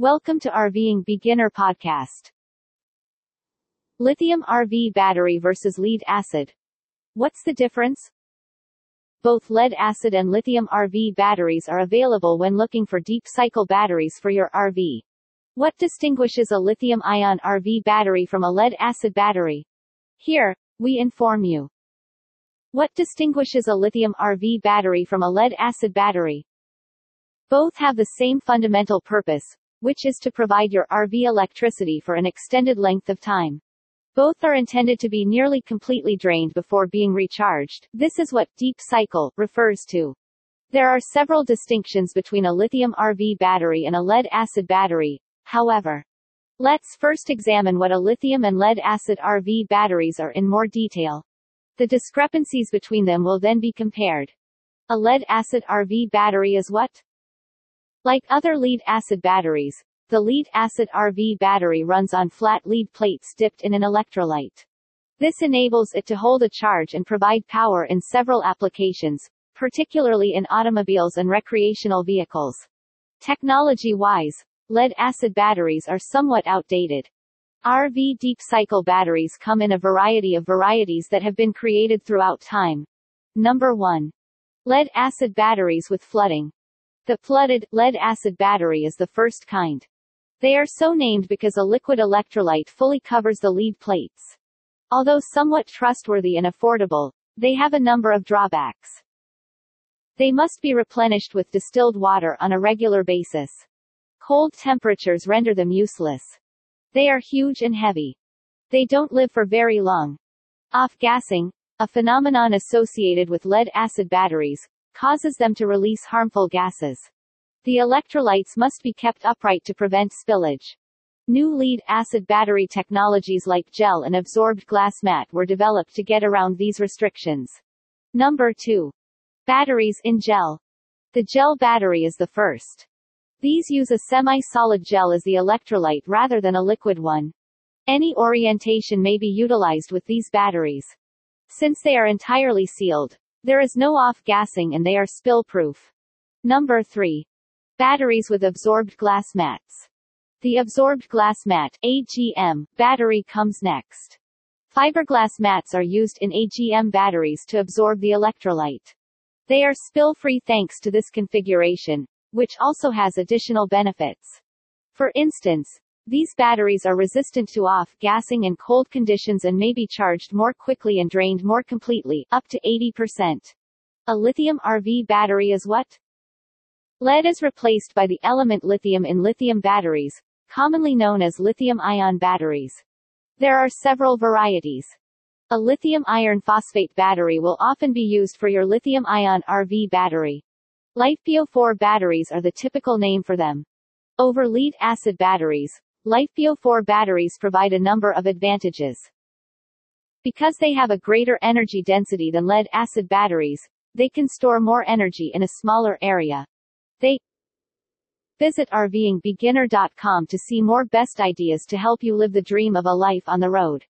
Welcome to RVing Beginner Podcast. Lithium RV battery versus lead acid. What's the difference? Both lead acid and lithium RV batteries are available when looking for deep cycle batteries for your RV. What distinguishes a lithium ion RV battery from a lead acid battery? Here, we inform you. What distinguishes a lithium RV battery from a lead acid battery? Both have the same fundamental purpose, which is to provide your RV electricity for an extended length of time. Both are intended to be nearly completely drained before being recharged. This is what deep cycle refers to. There are several distinctions between a lithium RV battery and a lead acid battery, however. Let's first examine what a lithium and lead acid RV batteries are in more detail. The discrepancies between them will then be compared. A lead acid RV battery is what? Like other lead acid batteries, the lead acid RV battery runs on flat lead plates dipped in an electrolyte. This enables it to hold a charge and provide power in several applications, particularly in automobiles and recreational vehicles. Technology-wise, lead acid batteries are somewhat outdated. RV deep cycle batteries come in a variety of varieties that have been created throughout time. Number 1. Lead acid batteries with flooding. The flooded, lead-acid battery is the first kind. They are so named because a liquid electrolyte fully covers the lead plates. Although somewhat trustworthy and affordable, they have a number of drawbacks. They must be replenished with distilled water on a regular basis. Cold temperatures render them useless. They are huge and heavy. They don't live for very long. Off-gassing, a phenomenon associated with lead-acid batteries, causes them to release harmful gases. The electrolytes must be kept upright to prevent spillage. New lead acid battery technologies like gel and absorbed glass mat were developed to get around these restrictions. Number 2. Batteries in gel. The gel battery is the first. These use a semi-solid gel as the electrolyte rather than a liquid one. Any orientation may be utilized with these batteries. Since they are entirely sealed, there is no off-gassing and they are spill-proof. Number 3. Batteries with absorbed glass mats. The absorbed glass mat AGM, battery comes next. Fiberglass mats are used in AGM batteries to absorb the electrolyte. They are spill-free thanks to this configuration, which also has additional benefits. For instance, these batteries are resistant to off-gassing and cold conditions and may be charged more quickly and drained more completely, up to 80%. A lithium RV battery is what? Lead is replaced by the element lithium in lithium batteries, commonly known as lithium-ion batteries. There are several varieties. A lithium iron phosphate battery will often be used for your lithium-ion RV battery. LiFePO4 batteries are the typical name for them. Over lead acid batteries, LiFePO4 batteries provide a number of advantages. Because they have a greater energy density than lead-acid batteries, they can store more energy in a smaller area. They Visit RVingBeginner.com to see more best ideas to help you live the dream of a life on the road.